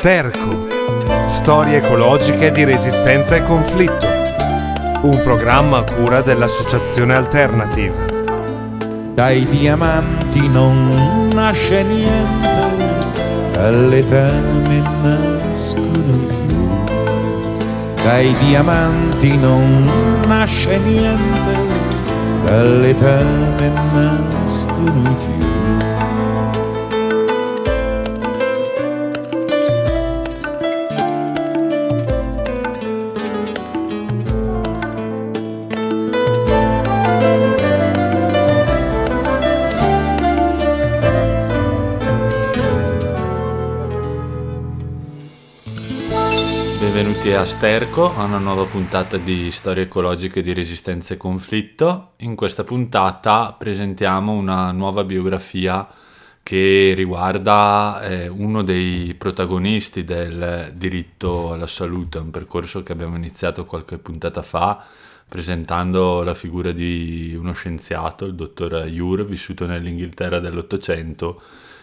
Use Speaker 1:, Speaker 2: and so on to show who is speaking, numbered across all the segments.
Speaker 1: Sterco. Storie ecologiche di resistenza e conflitto. Un programma a cura dell'Associazione Alternative.
Speaker 2: Dai diamanti non nasce niente, dalle tane nascono i fiori. Dai diamanti non nasce niente, dalle tane nascono i fiori.
Speaker 3: Benvenuti a Sterco, a una nuova puntata di Storie ecologiche di resistenza e conflitto. In questa puntata presentiamo una nuova biografia che riguarda eh, uno dei protagonisti del diritto alla salute, un percorso che abbiamo iniziato qualche puntata fa presentando la figura di uno scienziato, il dottor Jur, vissuto nell'Inghilterra dell'Ottocento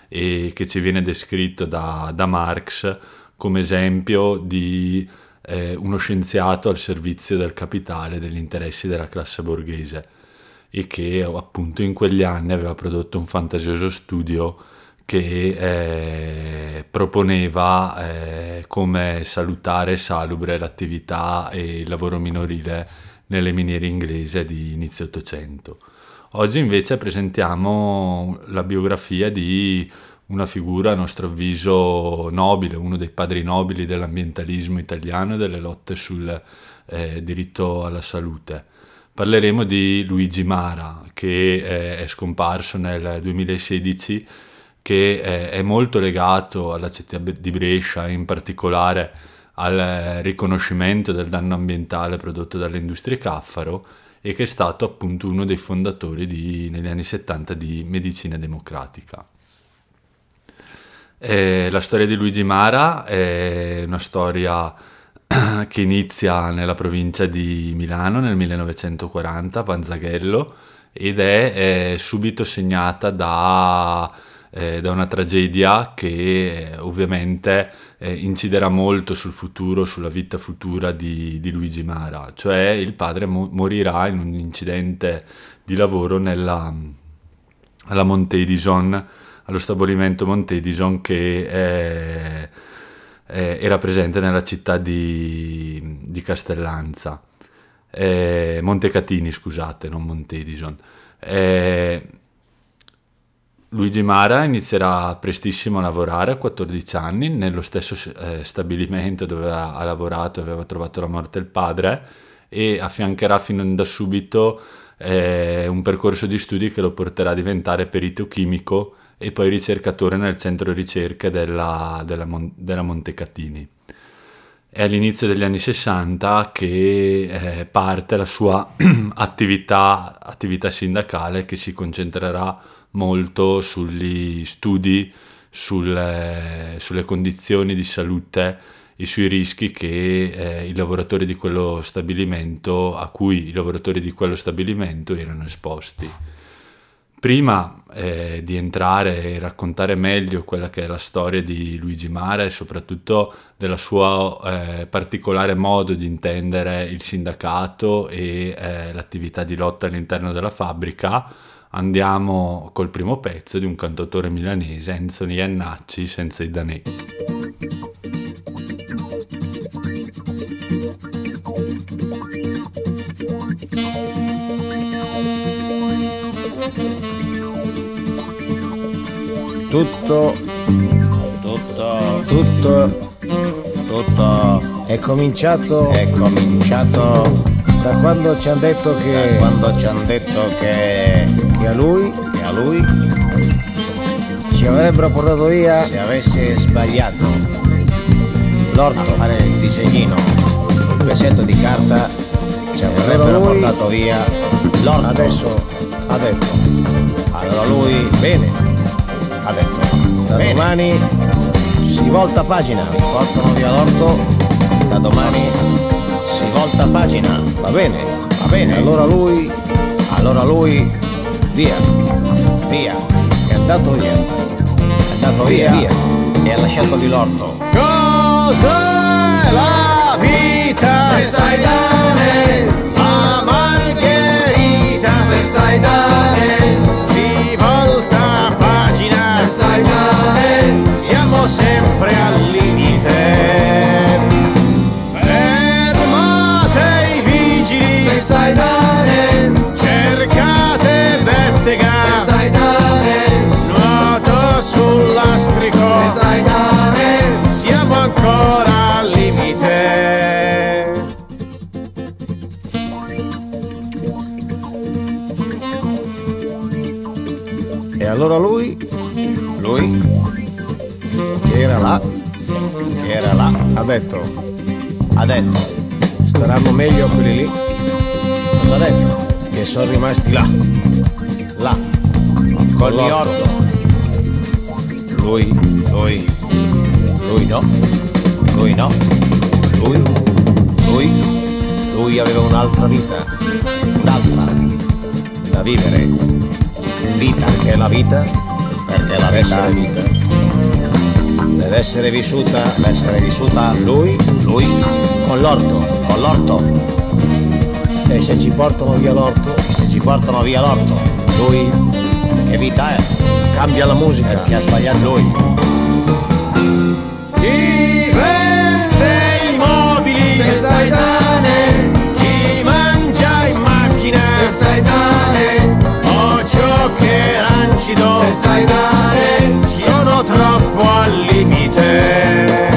Speaker 3: e che ci viene descritto da, da Marx come esempio di eh, uno scienziato al servizio del capitale, degli interessi della classe borghese e che appunto in quegli anni aveva prodotto un fantasioso studio che eh, proponeva eh, come salutare e salubre l'attività e il lavoro minorile nelle miniere inglesi di inizio Ottocento. Oggi invece presentiamo la biografia di una figura a nostro avviso nobile, uno dei padri nobili dell'ambientalismo italiano e delle lotte sul eh, diritto alla salute. Parleremo di Luigi Mara, che eh, è scomparso nel 2016, che eh, è molto legato alla città di Brescia, in particolare al riconoscimento del danno ambientale prodotto dalle industrie caffaro e che è stato appunto uno dei fondatori di, negli anni 70 di Medicina Democratica. Eh, la storia di Luigi Mara è una storia che inizia nella provincia di Milano nel 1940, Vanzaghello, ed è, è subito segnata da, eh, da, una tragedia che eh, ovviamente eh, inciderà molto sul futuro, sulla vita futura di, di Luigi Mara, cioè il padre mo- morirà in un incidente di lavoro nella, alla Monte Edison allo stabilimento Montedison che è, è, era presente nella città di, di Castellanza, eh, Montecatini scusate, non Montedison. Eh, Luigi Mara inizierà prestissimo a lavorare a 14 anni nello stesso eh, stabilimento dove ha, lavorato e aveva trovato la morte del padre e affiancherà fin da subito eh, un percorso di studi che lo porterà a diventare perito chimico e poi ricercatore nel centro ricerche della, della, della Montecatini. È all'inizio degli anni 60 che eh, parte la sua attività, attività sindacale che si concentrerà molto sugli studi sulle, sulle condizioni di salute e sui rischi che eh, i lavoratori di quello stabilimento, a cui i lavoratori di quello stabilimento erano esposti. Prima eh, di entrare e raccontare meglio quella che è la storia di Luigi Mara e soprattutto del suo eh, particolare modo di intendere il sindacato e eh, l'attività di lotta all'interno della fabbrica, andiamo col primo pezzo di un cantautore milanese, Anthony Iannacci, senza i danetti.
Speaker 4: Tutto, tutto, tutto, tutto. È cominciato,
Speaker 5: è cominciato.
Speaker 4: Da quando ci hanno detto che,
Speaker 5: da quando ci hanno detto che,
Speaker 4: che a lui,
Speaker 5: che a lui
Speaker 4: ci avrebbero portato via
Speaker 5: se avesse sbagliato.
Speaker 4: L'orto
Speaker 5: a fare il disegnino sul pezzetto di carta ci avrebbero portato via l'orto.
Speaker 4: adesso ha detto.
Speaker 5: Allora lui
Speaker 4: bene
Speaker 5: ha detto.
Speaker 4: Da
Speaker 5: Bene.
Speaker 4: domani si volta pagina.
Speaker 5: Portano via l'orto. Da domani si volta pagina.
Speaker 4: Va bene
Speaker 5: va bene.
Speaker 4: Allora lui
Speaker 5: allora lui
Speaker 4: via
Speaker 5: via.
Speaker 4: È andato via.
Speaker 5: È andato via,
Speaker 4: via.
Speaker 5: e ha lasciato lì l'orto!
Speaker 4: Cos'è la vita?
Speaker 5: Se sai dare,
Speaker 4: La margherita.
Speaker 5: Se sai dare,
Speaker 4: sempre al detto staranno meglio quelli lì. Cosa ha detto? Che sono rimasti là. Là. Con gli orto. Lui lui lui no. Lui no. Lui lui lui aveva un'altra vita. Un'altra. Da vivere. Vita che è la vita perché la vita è vita deve essere vissuta deve essere vissuta lui lui con l'orto con l'orto. E se ci portano via l'orto? Se ci portano via l'orto? Lui che vita è? Cambia la musica. Perché ha sbagliato? Lui. Chi vende i mobili
Speaker 5: se sai dare,
Speaker 4: chi mangia in macchina
Speaker 5: se sai dare,
Speaker 4: occhio che rancido.
Speaker 5: Se sai dare,
Speaker 4: sono troppo al limite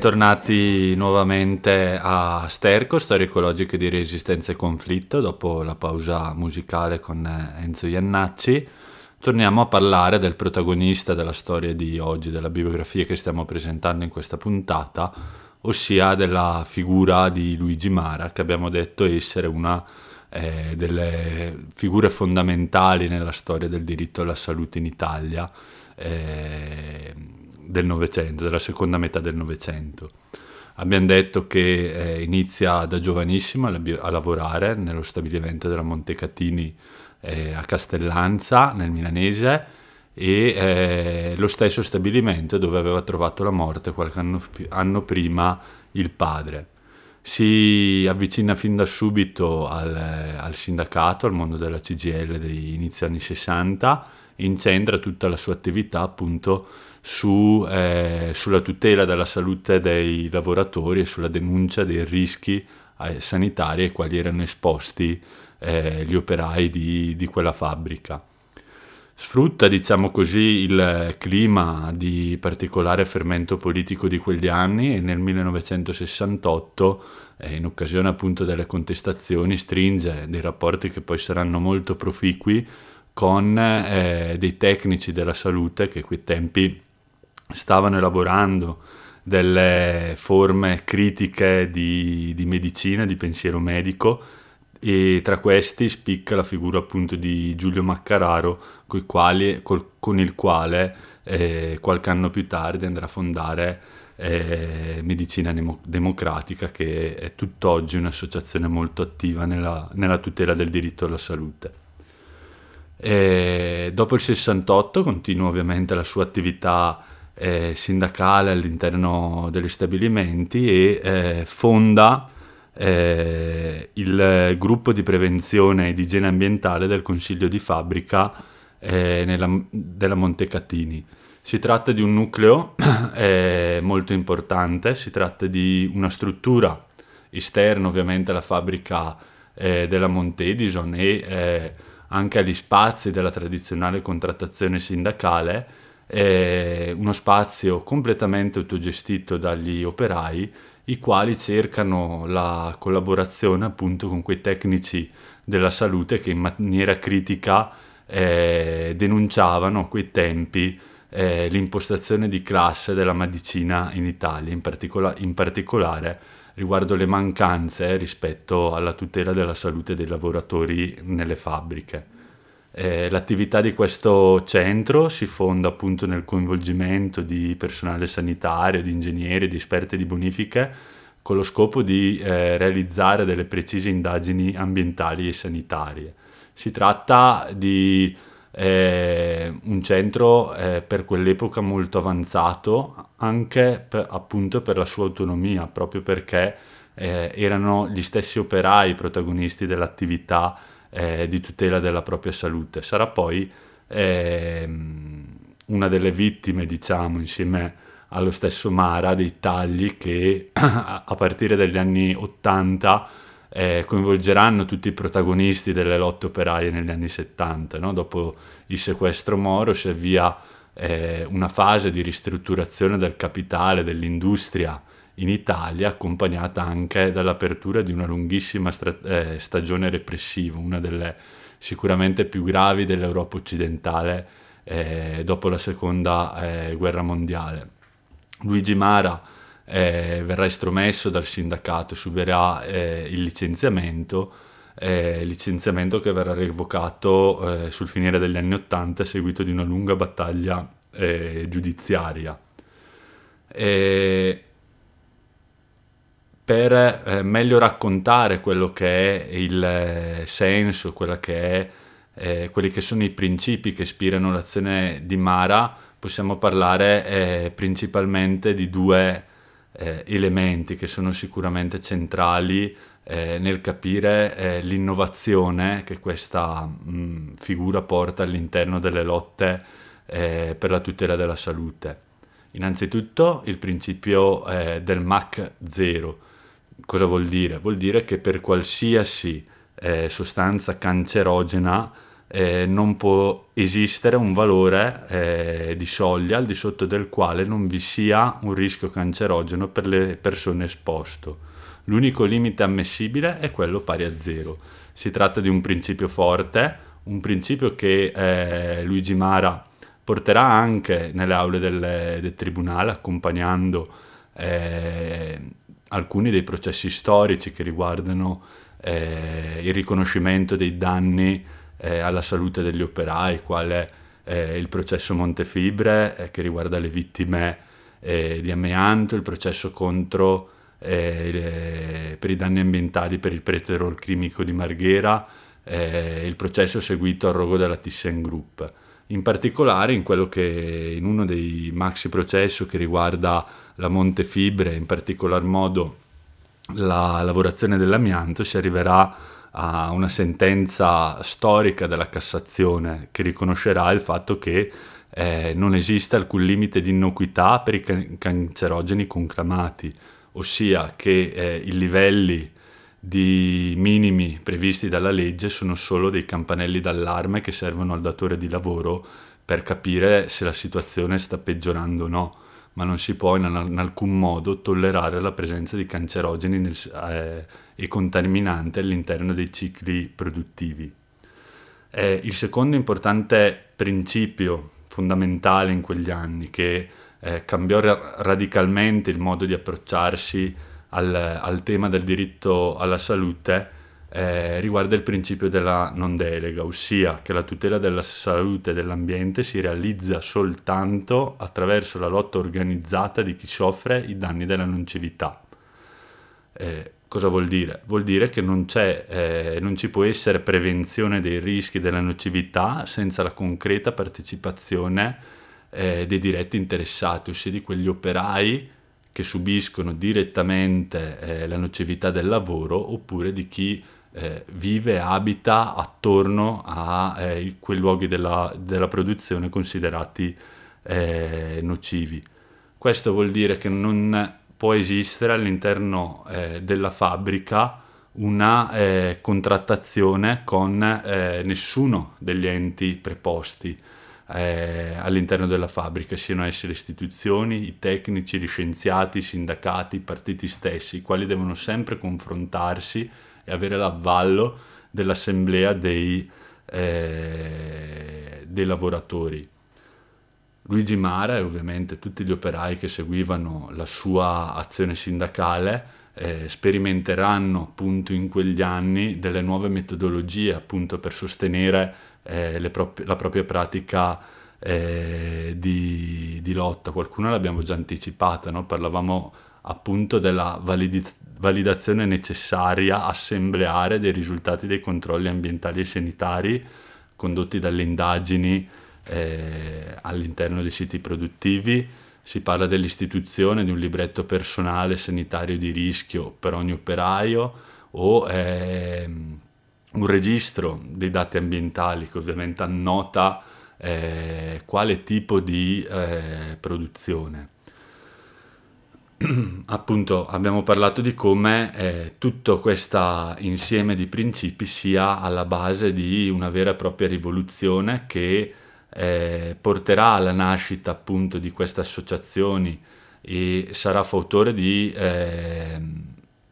Speaker 3: Bentornati nuovamente a Sterco, storie ecologiche di resistenza e conflitto, dopo la pausa musicale con eh, Enzo Iannacci. Torniamo a parlare del protagonista della storia di oggi, della biografia che stiamo presentando in questa puntata, ossia della figura di Luigi Mara, che abbiamo detto essere una eh, delle figure fondamentali nella storia del diritto alla salute in Italia. eh, del Novecento, della seconda metà del Novecento. Abbiamo detto che eh, inizia da giovanissimo a, lavorare nello stabilimento della Montecatini eh, a Castellanza, nel milanese, e eh, lo stesso stabilimento dove aveva trovato la morte qualche anno, anno prima il padre. Si avvicina fin da subito al, al sindacato, al mondo della CGL degli inizi anni 60, incentra tutta la sua attività appunto su, eh, sulla tutela della salute dei lavoratori e sulla denuncia dei rischi eh, sanitari ai quali erano esposti eh, gli operai di, di quella fabbrica. Sfrutta, diciamo così, il clima di particolare fermento politico di quegli anni e nel 1968, eh, in occasione appunto delle contestazioni, stringe dei rapporti che poi saranno molto proficui con eh, dei tecnici della salute che a quei tempi stavano elaborando delle forme critiche di, di medicina, di pensiero medico e tra questi spicca la figura appunto di Giulio Maccararo quali, col- con il quale eh, qualche anno più tardi andrà a fondare eh, Medicina Demo- Democratica che è tutt'oggi un'associazione molto attiva nella, nella tutela del diritto alla salute. E dopo il 68 continua ovviamente la sua attività eh, sindacale all'interno degli stabilimenti e eh, fonda eh, il gruppo di prevenzione ed igiene ambientale del consiglio di fabbrica eh, nella, della Montecatini. Si tratta di un nucleo eh, molto importante, si tratta di una struttura esterna ovviamente alla fabbrica eh, della Montedison e eh, anche agli spazi della tradizionale contrattazione sindacale eh, uno spazio completamente autogestito dagli operai, i quali cercano la collaborazione appunto con quei tecnici della salute che in maniera critica eh, denunciavano a quei tempi eh, l'impostazione di classe della medicina in Italia, in, particola- in particolare riguardo le mancanze rispetto alla tutela della salute dei lavoratori nelle fabbriche. Eh, l'attività di questo centro si fonda appunto nel coinvolgimento di personale sanitario, di ingegneri, di esperti di bonifiche, con lo scopo di eh, realizzare delle precise indagini ambientali e sanitarie. Si tratta di eh, un centro eh, per quell'epoca molto avanzato, anche per, appunto per la sua autonomia, proprio perché eh, erano gli stessi operai protagonisti dell'attività eh, di tutela della propria salute. Sarà poi ehm, una delle vittime, diciamo, insieme allo stesso Mara, dei tagli che a partire dagli anni 80 eh, coinvolgeranno tutti i protagonisti delle lotte operaie negli anni 70. No? Dopo il sequestro Moro si avvia eh, una fase di ristrutturazione del capitale, dell'industria in Italia, accompagnata anche dall'apertura di una lunghissima stra- eh, stagione repressiva, una delle sicuramente più gravi dell'Europa occidentale eh, dopo la seconda eh, guerra mondiale. Luigi Mara eh, verrà estromesso dal sindacato, subirà eh, il licenziamento, eh, licenziamento che verrà revocato eh, sul finire degli anni Ottanta, seguito di una lunga battaglia eh, giudiziaria. Per eh, meglio raccontare quello che è il senso, che è, quelli che sono i principi che ispirano l'azione di Mara, possiamo parlare principalmente di due eh, elementi che sono sicuramente centrali eh, nel capire eh, l'innovazione che questa mh, figura porta all'interno delle lotte eh, per la tutela della salute. Innanzitutto il principio eh, del MAC 0. Cosa vuol dire? Vuol dire che per qualsiasi eh, sostanza cancerogena eh, non può esistere un valore eh, di soglia al di sotto del quale non vi sia un rischio cancerogeno per le persone esposte. L'unico limite ammissibile è quello pari a zero. Si tratta di un principio forte, un principio che eh, Luigi Mara porterà anche nelle aule del, del tribunale accompagnando eh, alcuni dei processi storici che riguardano eh, il riconoscimento dei danni eh, alla salute degli operai, quale eh, il processo Montefibre eh, che riguarda le vittime eh, di amianto, il processo contro eh, le, per i danni ambientali per il preterol chimico di Marghera, eh, il processo seguito al rogo della Thyssen Group. In particolare in che in uno dei maxi processi che riguarda la Montefibre, in particolar modo la lavorazione dell'amianto, si arriverà a una sentenza storica della Cassazione che riconoscerà il fatto che eh, non esiste alcun limite di innocuità per i can- cancerogeni conclamati, ossia che eh, i livelli di minimi previsti dalla legge sono solo dei campanelli d'allarme che servono al datore di lavoro per capire se la situazione sta peggiorando o no, ma non si può in, in alcun modo tollerare la presenza di cancerogeni nel, eh, e contaminanti all'interno dei cicli produttivi. Eh, il secondo importante principio fondamentale in quegli anni che eh, cambiò ra- radicalmente il modo di approcciarsi al, al, tema del diritto alla salute eh, riguarda il principio della non delega, ossia che la tutela della salute e dell'ambiente si realizza soltanto attraverso la lotta organizzata di chi soffre i danni della nocività. Eh, Cosa vuol dire? Vuol dire che non, eh, non, ci può essere prevenzione dei rischi della nocività senza la concreta partecipazione eh, dei diretti interessati, ossia di quegli operai che subiscono direttamente eh, la nocività del lavoro oppure di chi eh, vive e abita attorno a eh, quei luoghi della, della produzione considerati eh, nocivi. Questo vuol dire che non può esistere all'interno eh, della fabbrica una eh, contrattazione con eh, nessuno degli enti preposti. eh, all'interno della fabbrica, siano esse le istituzioni, i tecnici, gli scienziati, i sindacati, i partiti stessi, i quali devono sempre confrontarsi e avere l'avvallo dell'assemblea dei, eh, dei lavoratori. Luigi Mara e ovviamente tutti gli operai che seguivano la sua azione sindacale eh, sperimenteranno appunto in quegli anni delle nuove metodologie appunto per sostenere eh, prop- la propria pratica eh, di, di, lotta. Qualcuna l'abbiamo già anticipata, no? parlavamo appunto della validi- validazione necessaria assembleare dei risultati dei controlli ambientali e sanitari condotti dalle indagini eh, all'interno dei siti produttivi si parla dell'istituzione di un libretto personale sanitario di rischio per ogni operaio o eh, un registro dei dati ambientali che ovviamente annota eh, quale tipo di eh, produzione. Appunto abbiamo parlato di come eh, tutto questo insieme di principi sia alla base di una vera e propria rivoluzione che eh, porterà alla nascita appunto di queste associazioni e sarà fautore di eh,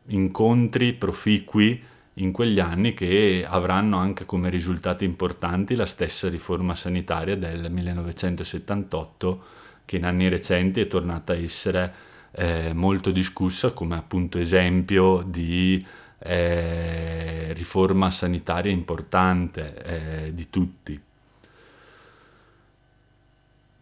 Speaker 3: incontri proficui in quegli anni che avranno anche come risultati importanti la stessa riforma sanitaria del 1978 che in anni recenti è tornata a essere eh, molto discussa come appunto esempio di eh, riforma sanitaria importante eh, di tutti.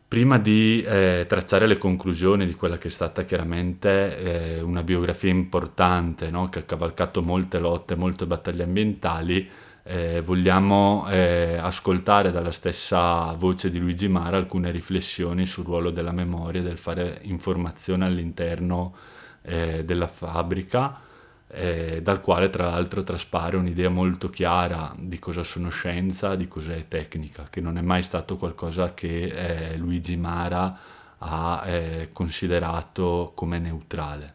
Speaker 3: Prima di eh, tracciare le conclusioni di quella che è stata chiaramente eh, una biografia importante, no? che ha cavalcato molte lotte, molte battaglie ambientali, eh, vogliamo eh, ascoltare dalla stessa voce di Luigi Mara alcune riflessioni sul ruolo della memoria, del fare informazione all'interno eh, della fabbrica eh, dal quale tra l'altro traspare un'idea molto chiara di cosa sono scienza, di cos'è tecnica, che non è mai stato qualcosa che eh, Luigi Mara ha eh, considerato come neutrale.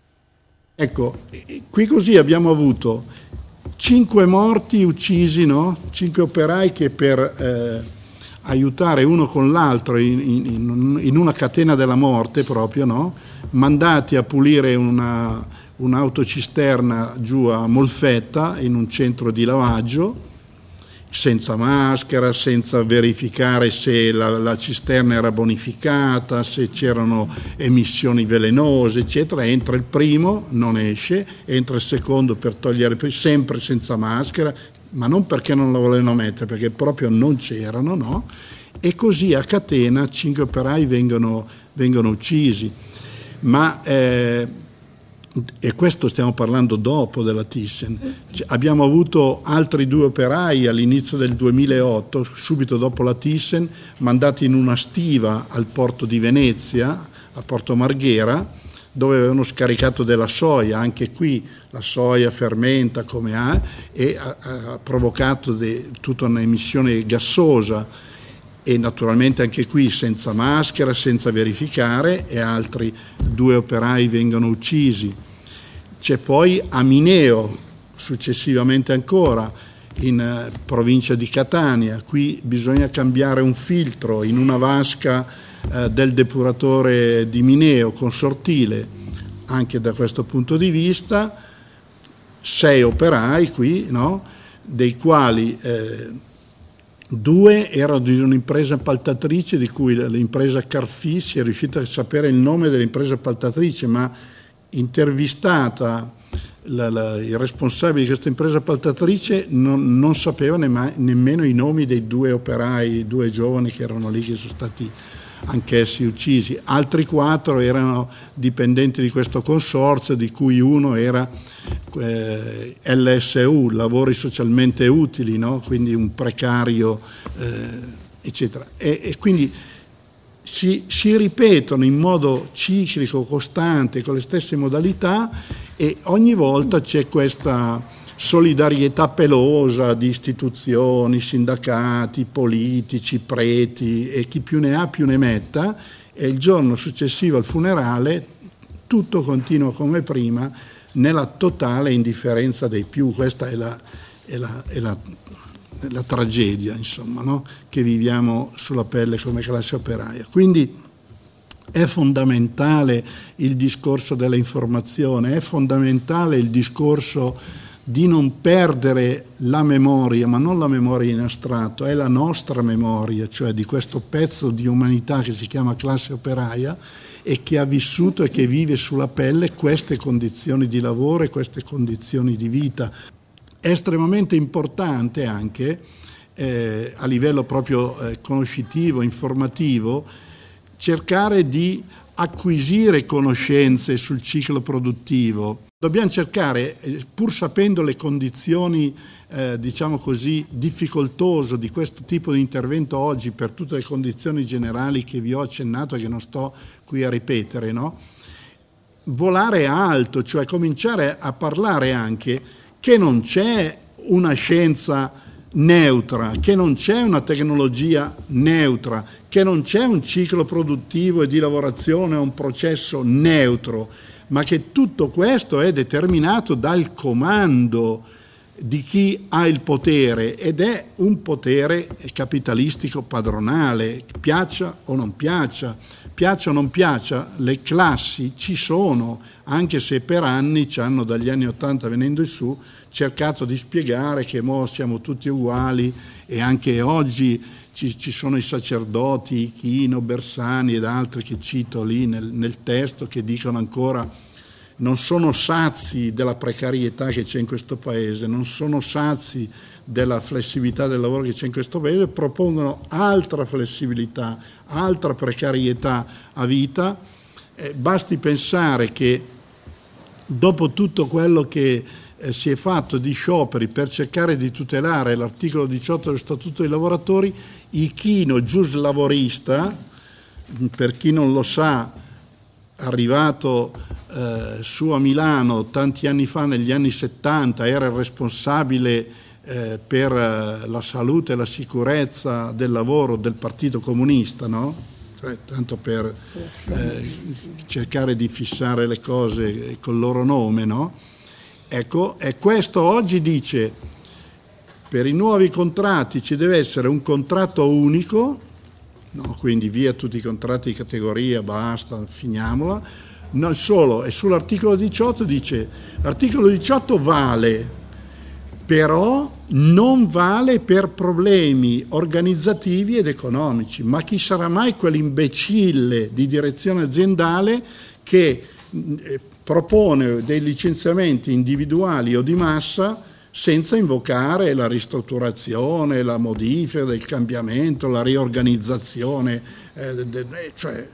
Speaker 6: Ecco, qui così abbiamo avuto cinque morti uccisi, no? cinque operai che per eh, aiutare uno con l'altro in, in, in, una catena della morte proprio, no? mandati a pulire una, un'autocisterna giù a Molfetta in un centro di lavaggio senza maschera, senza verificare se la, la, cisterna era bonificata, se c'erano emissioni velenose, eccetera. Entra il primo, non esce, entra il secondo per togliere, sempre senza maschera, ma non perché non la volevano mettere, perché proprio non c'erano, no? E così a catena cinque operai vengono, vengono uccisi. Ma eh, e questo stiamo parlando dopo della Thyssen. abbiamo avuto altri due operai all'inizio del 2008, subito dopo la Thyssen, mandati in una stiva al porto di Venezia, a Porto Marghera, dove avevano scaricato della soia, anche qui la soia fermenta come ha e ha, ha provocato de, tutta un'emissione gassosa e naturalmente anche qui senza maschera, senza verificare e altri due operai vengono uccisi. C'è poi Amineo, successivamente ancora, in eh, provincia di Catania. Qui bisogna cambiare un filtro in una vasca eh, del depuratore di Mineo consortile. Anche da questo punto di vista, sei operai qui, no? dei quali eh, Due erano di un'impresa appaltatrice di cui l'impresa Carfi si è riuscita a sapere il nome dell'impresa appaltatrice, ma intervistata la, la, il responsabile di questa impresa appaltatrice non, non sapeva ne, nemmeno i nomi dei due operai, due giovani che erano lì, che sono stati anch'essi uccisi. Altri quattro erano dipendenti di questo consorzio, di cui uno era eh, LSU, lavori socialmente utili, no? quindi un precario, eh, eccetera. E, e quindi si, si, ripetono in modo ciclico, costante, con le stesse modalità e ogni volta c'è questa solidarietà pelosa di istituzioni, sindacati, politici, preti e chi più ne ha più ne metta e il giorno successivo al funerale tutto continua come prima nella totale indifferenza dei più. Questa è la, è la, è la la tragedia insomma, no? che viviamo sulla pelle come classe operaia. Quindi è fondamentale il discorso dell'informazione, è fondamentale il discorso di non perdere la memoria, ma non la memoria in astratto, è la nostra memoria, cioè di questo pezzo di umanità che si chiama classe operaia e che ha vissuto e che vive sulla pelle queste condizioni di lavoro e queste condizioni di vita. È estremamente importante anche eh, a livello proprio eh, conoscitivo, informativo, cercare di acquisire conoscenze sul ciclo produttivo. Dobbiamo cercare, eh, pur sapendo le condizioni, eh, diciamo così, difficoltose di questo tipo di intervento oggi per tutte le condizioni generali che vi ho accennato e che non sto qui a ripetere, no? volare alto, cioè cominciare a parlare anche che non c'è una scienza neutra, che non c'è una tecnologia neutra, che non c'è un ciclo produttivo e di lavorazione, un processo neutro, ma che tutto questo è determinato dal comando di chi ha il potere ed è un potere capitalistico padronale, piaccia o non piaccia. Piaccia o non piaccia, le classi ci sono, anche se per anni ci hanno dagli anni Ottanta venendo in su cercato di spiegare che mo siamo tutti uguali e anche oggi ci, ci, sono i sacerdoti, Chino, Bersani ed altri che cito lì nel, nel testo che dicono ancora non sono sazi della precarietà che c'è in questo paese, non sono sazi della flessibilità del lavoro che c'è in questo paese, propongono altra flessibilità, altra precarietà a vita. Eh, basti pensare che dopo tutto quello che eh, si è fatto di scioperi per cercare di tutelare l'articolo 18 dello Statuto dei lavoratori, Ichino, gius lavorista, per chi non lo sa, arrivato eh, su a Milano tanti anni fa, negli anni 70, era il responsabile eh, per eh, la salute e la sicurezza del lavoro del Partito Comunista, no? cioè, tanto per eh, cercare di fissare le cose col loro nome. No? Ecco, e questo oggi dice per i nuovi contratti ci deve essere un contratto unico, no? quindi via tutti i contratti di categoria, basta, finiamola. Non solo, e sull'articolo 18 dice, l'articolo 18 vale, però non vale per problemi organizzativi ed economici, ma chi sarà mai quell'imbecille di direzione aziendale che eh, propone dei licenziamenti individuali o di massa senza invocare la ristrutturazione, la modifica del cambiamento, la riorganizzazione, eh, cioè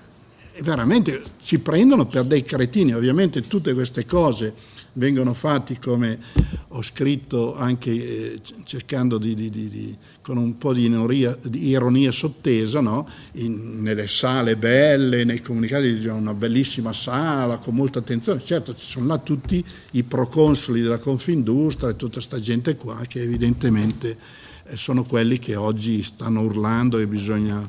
Speaker 6: veramente ci prendono per dei cretini, ovviamente tutte queste cose vengono fatti come ho scritto anche eh, cercando di, di, di, con un po' di ironia, ironia sottesa, no? In, nelle sale belle, nei comunicati c'è una bellissima sala con molta attenzione, certo ci sono là tutti i proconsoli della Confindustria e tutta questa gente qua che evidentemente eh, sono quelli che oggi stanno urlando e bisogna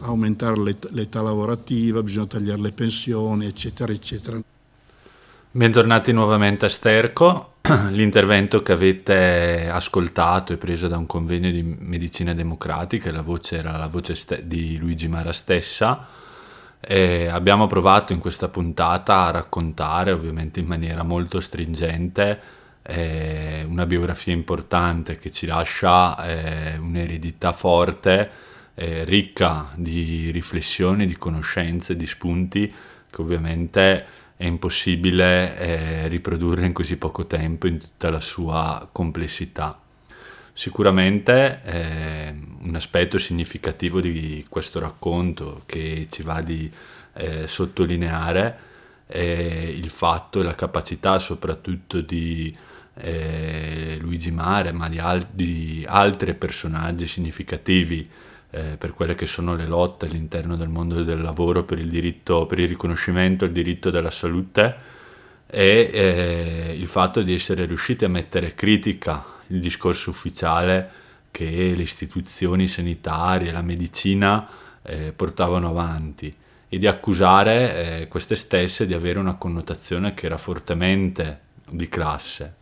Speaker 6: aumentare l'età lavorativa, bisogna tagliare le pensioni, eccetera, eccetera.
Speaker 3: Bentornati nuovamente a Sterco. L'intervento che avete ascoltato è preso da un convegno di medicina democratica, la voce era la voce ste- di Luigi Mara stessa. E abbiamo provato in questa puntata a raccontare, ovviamente in maniera molto stringente, eh, una biografia importante che ci lascia eh, un'eredità forte, eh, ricca di riflessioni, di conoscenze, di spunti che ovviamente è impossibile eh, riprodurre in così poco tempo in tutta la sua complessità. Sicuramente eh, un aspetto significativo di questo racconto che ci va di eh, sottolineare è il fatto e la capacità soprattutto di eh, Luigi Mare, ma di, al- di altri personaggi significativi eh, per quelle che sono le lotte all'interno del mondo del lavoro per il, diritto, per il riconoscimento del diritto della salute e eh, il fatto di essere riusciti a mettere critica il discorso ufficiale che le istituzioni sanitarie, la medicina eh, portavano avanti e di accusare eh, queste stesse di avere una connotazione che era fortemente di classe.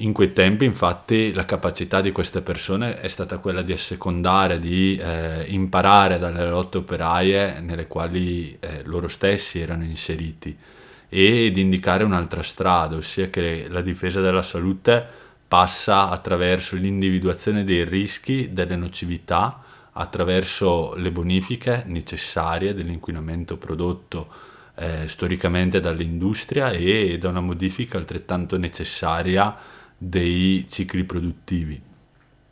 Speaker 3: In quei tempi infatti la capacità di queste persone è stata quella di assecondare, di eh, imparare dalle lotte operaie nelle quali eh, loro stessi erano inseriti e di indicare un'altra strada, ossia che la difesa della salute passa attraverso l'individuazione dei rischi, delle nocività, attraverso le bonifiche necessarie dell'inquinamento prodotto eh, storicamente dall'industria e da una modifica altrettanto necessaria dei cicli produttivi.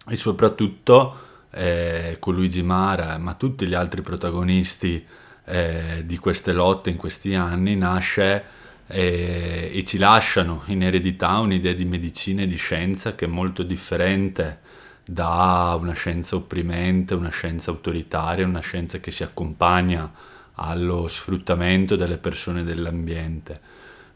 Speaker 3: E soprattutto eh, con Luigi Mara, ma tutti gli altri protagonisti eh, di queste lotte in questi anni, nasce eh, e ci lasciano in eredità un'idea di medicina e di scienza che è molto differente da una scienza opprimente, una scienza autoritaria, una scienza che si accompagna allo sfruttamento delle persone e dell'ambiente,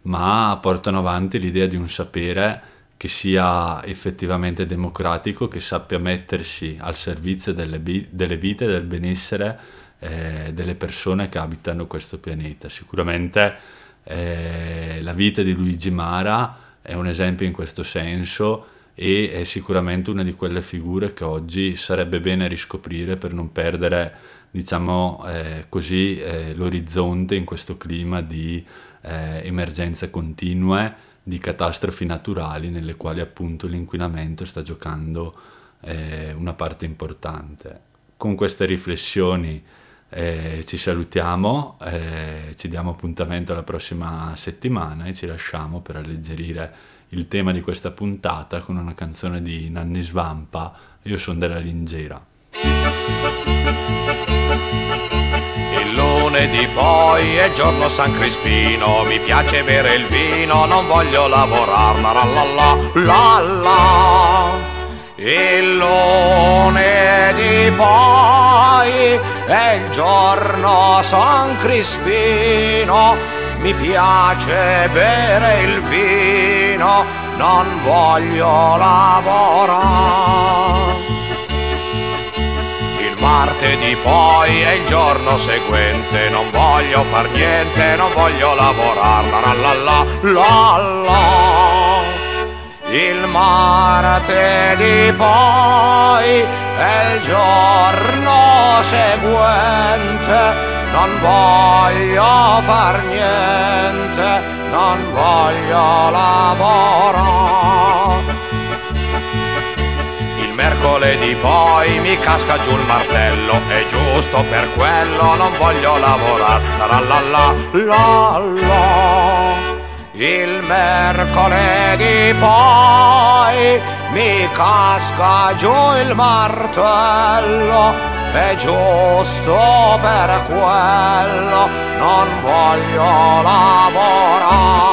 Speaker 3: ma portano avanti l'idea di un sapere che sia effettivamente democratico, che sappia mettersi al servizio delle, bi- delle vite del benessere eh, delle persone che abitano questo pianeta. Sicuramente eh, la vita di Luigi Mara è un esempio in questo senso e è sicuramente una di quelle figure che oggi sarebbe bene riscoprire per non perdere diciamo eh, così eh, l'orizzonte in questo clima di eh, emergenze continue di catastrofi naturali nelle quali appunto l'inquinamento sta giocando eh, una parte importante con queste riflessioni eh, ci salutiamo eh, ci diamo appuntamento alla prossima settimana e ci lasciamo per alleggerire il tema di questa puntata con una canzone di Nanni Svampa, Io sono della Lingera.
Speaker 7: Lunedì poi è giorno San Crispino, mi piace bere il vino, non voglio lavorare, la la la la la. Il lunedì poi è il giorno San Crispino, mi piace bere il vino, non voglio lavorare. Martedì poi è il giorno seguente, non voglio far niente, non voglio lavorare, la la la la la. Il martedì poi è il giorno seguente, non voglio far niente, non voglio lavorare. Mercoledì poi mi casca giù il martello, è giusto per quello non voglio lavorare. La la la la la. Il mercoledì poi mi casca giù il martello è giusto per quello non voglio lavorare.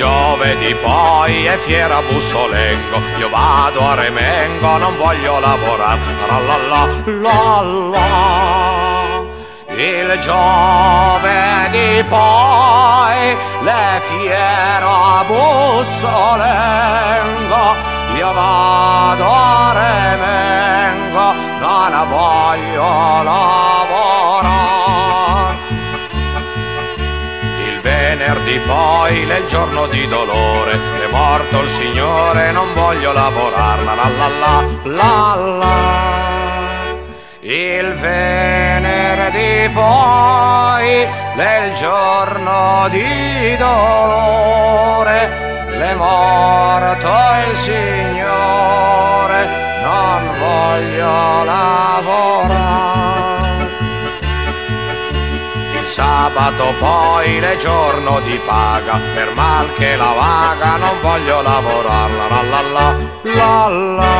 Speaker 7: Giovedì poi è fiera Bussolengo, io vado a Remengo, non voglio lavorare. La la la la la. Il giovedì poi le fiera Bussolengo io vado a remengo, non voglio lavorare. Venerdì poi il giorno di dolore, è morto il Signore, non voglio lavorare, la la la la la. Il venerdì poi il giorno di dolore, è morto il Signore, non voglio lavorare. Sabato poi è giorno di paga, per mal che la vaga non voglio lavorare, la la la la la.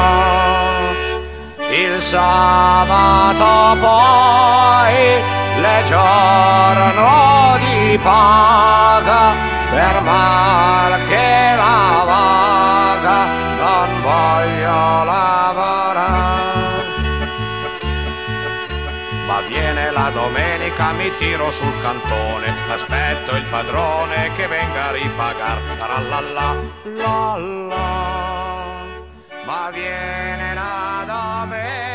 Speaker 7: Il sabato poi è giorno di paga, per mal che la vaga non voglio lavorare. Domenica, mi tiro sul cantone, aspetto il padrone che venga a ripagar. La la la la la. Ma viene la domenica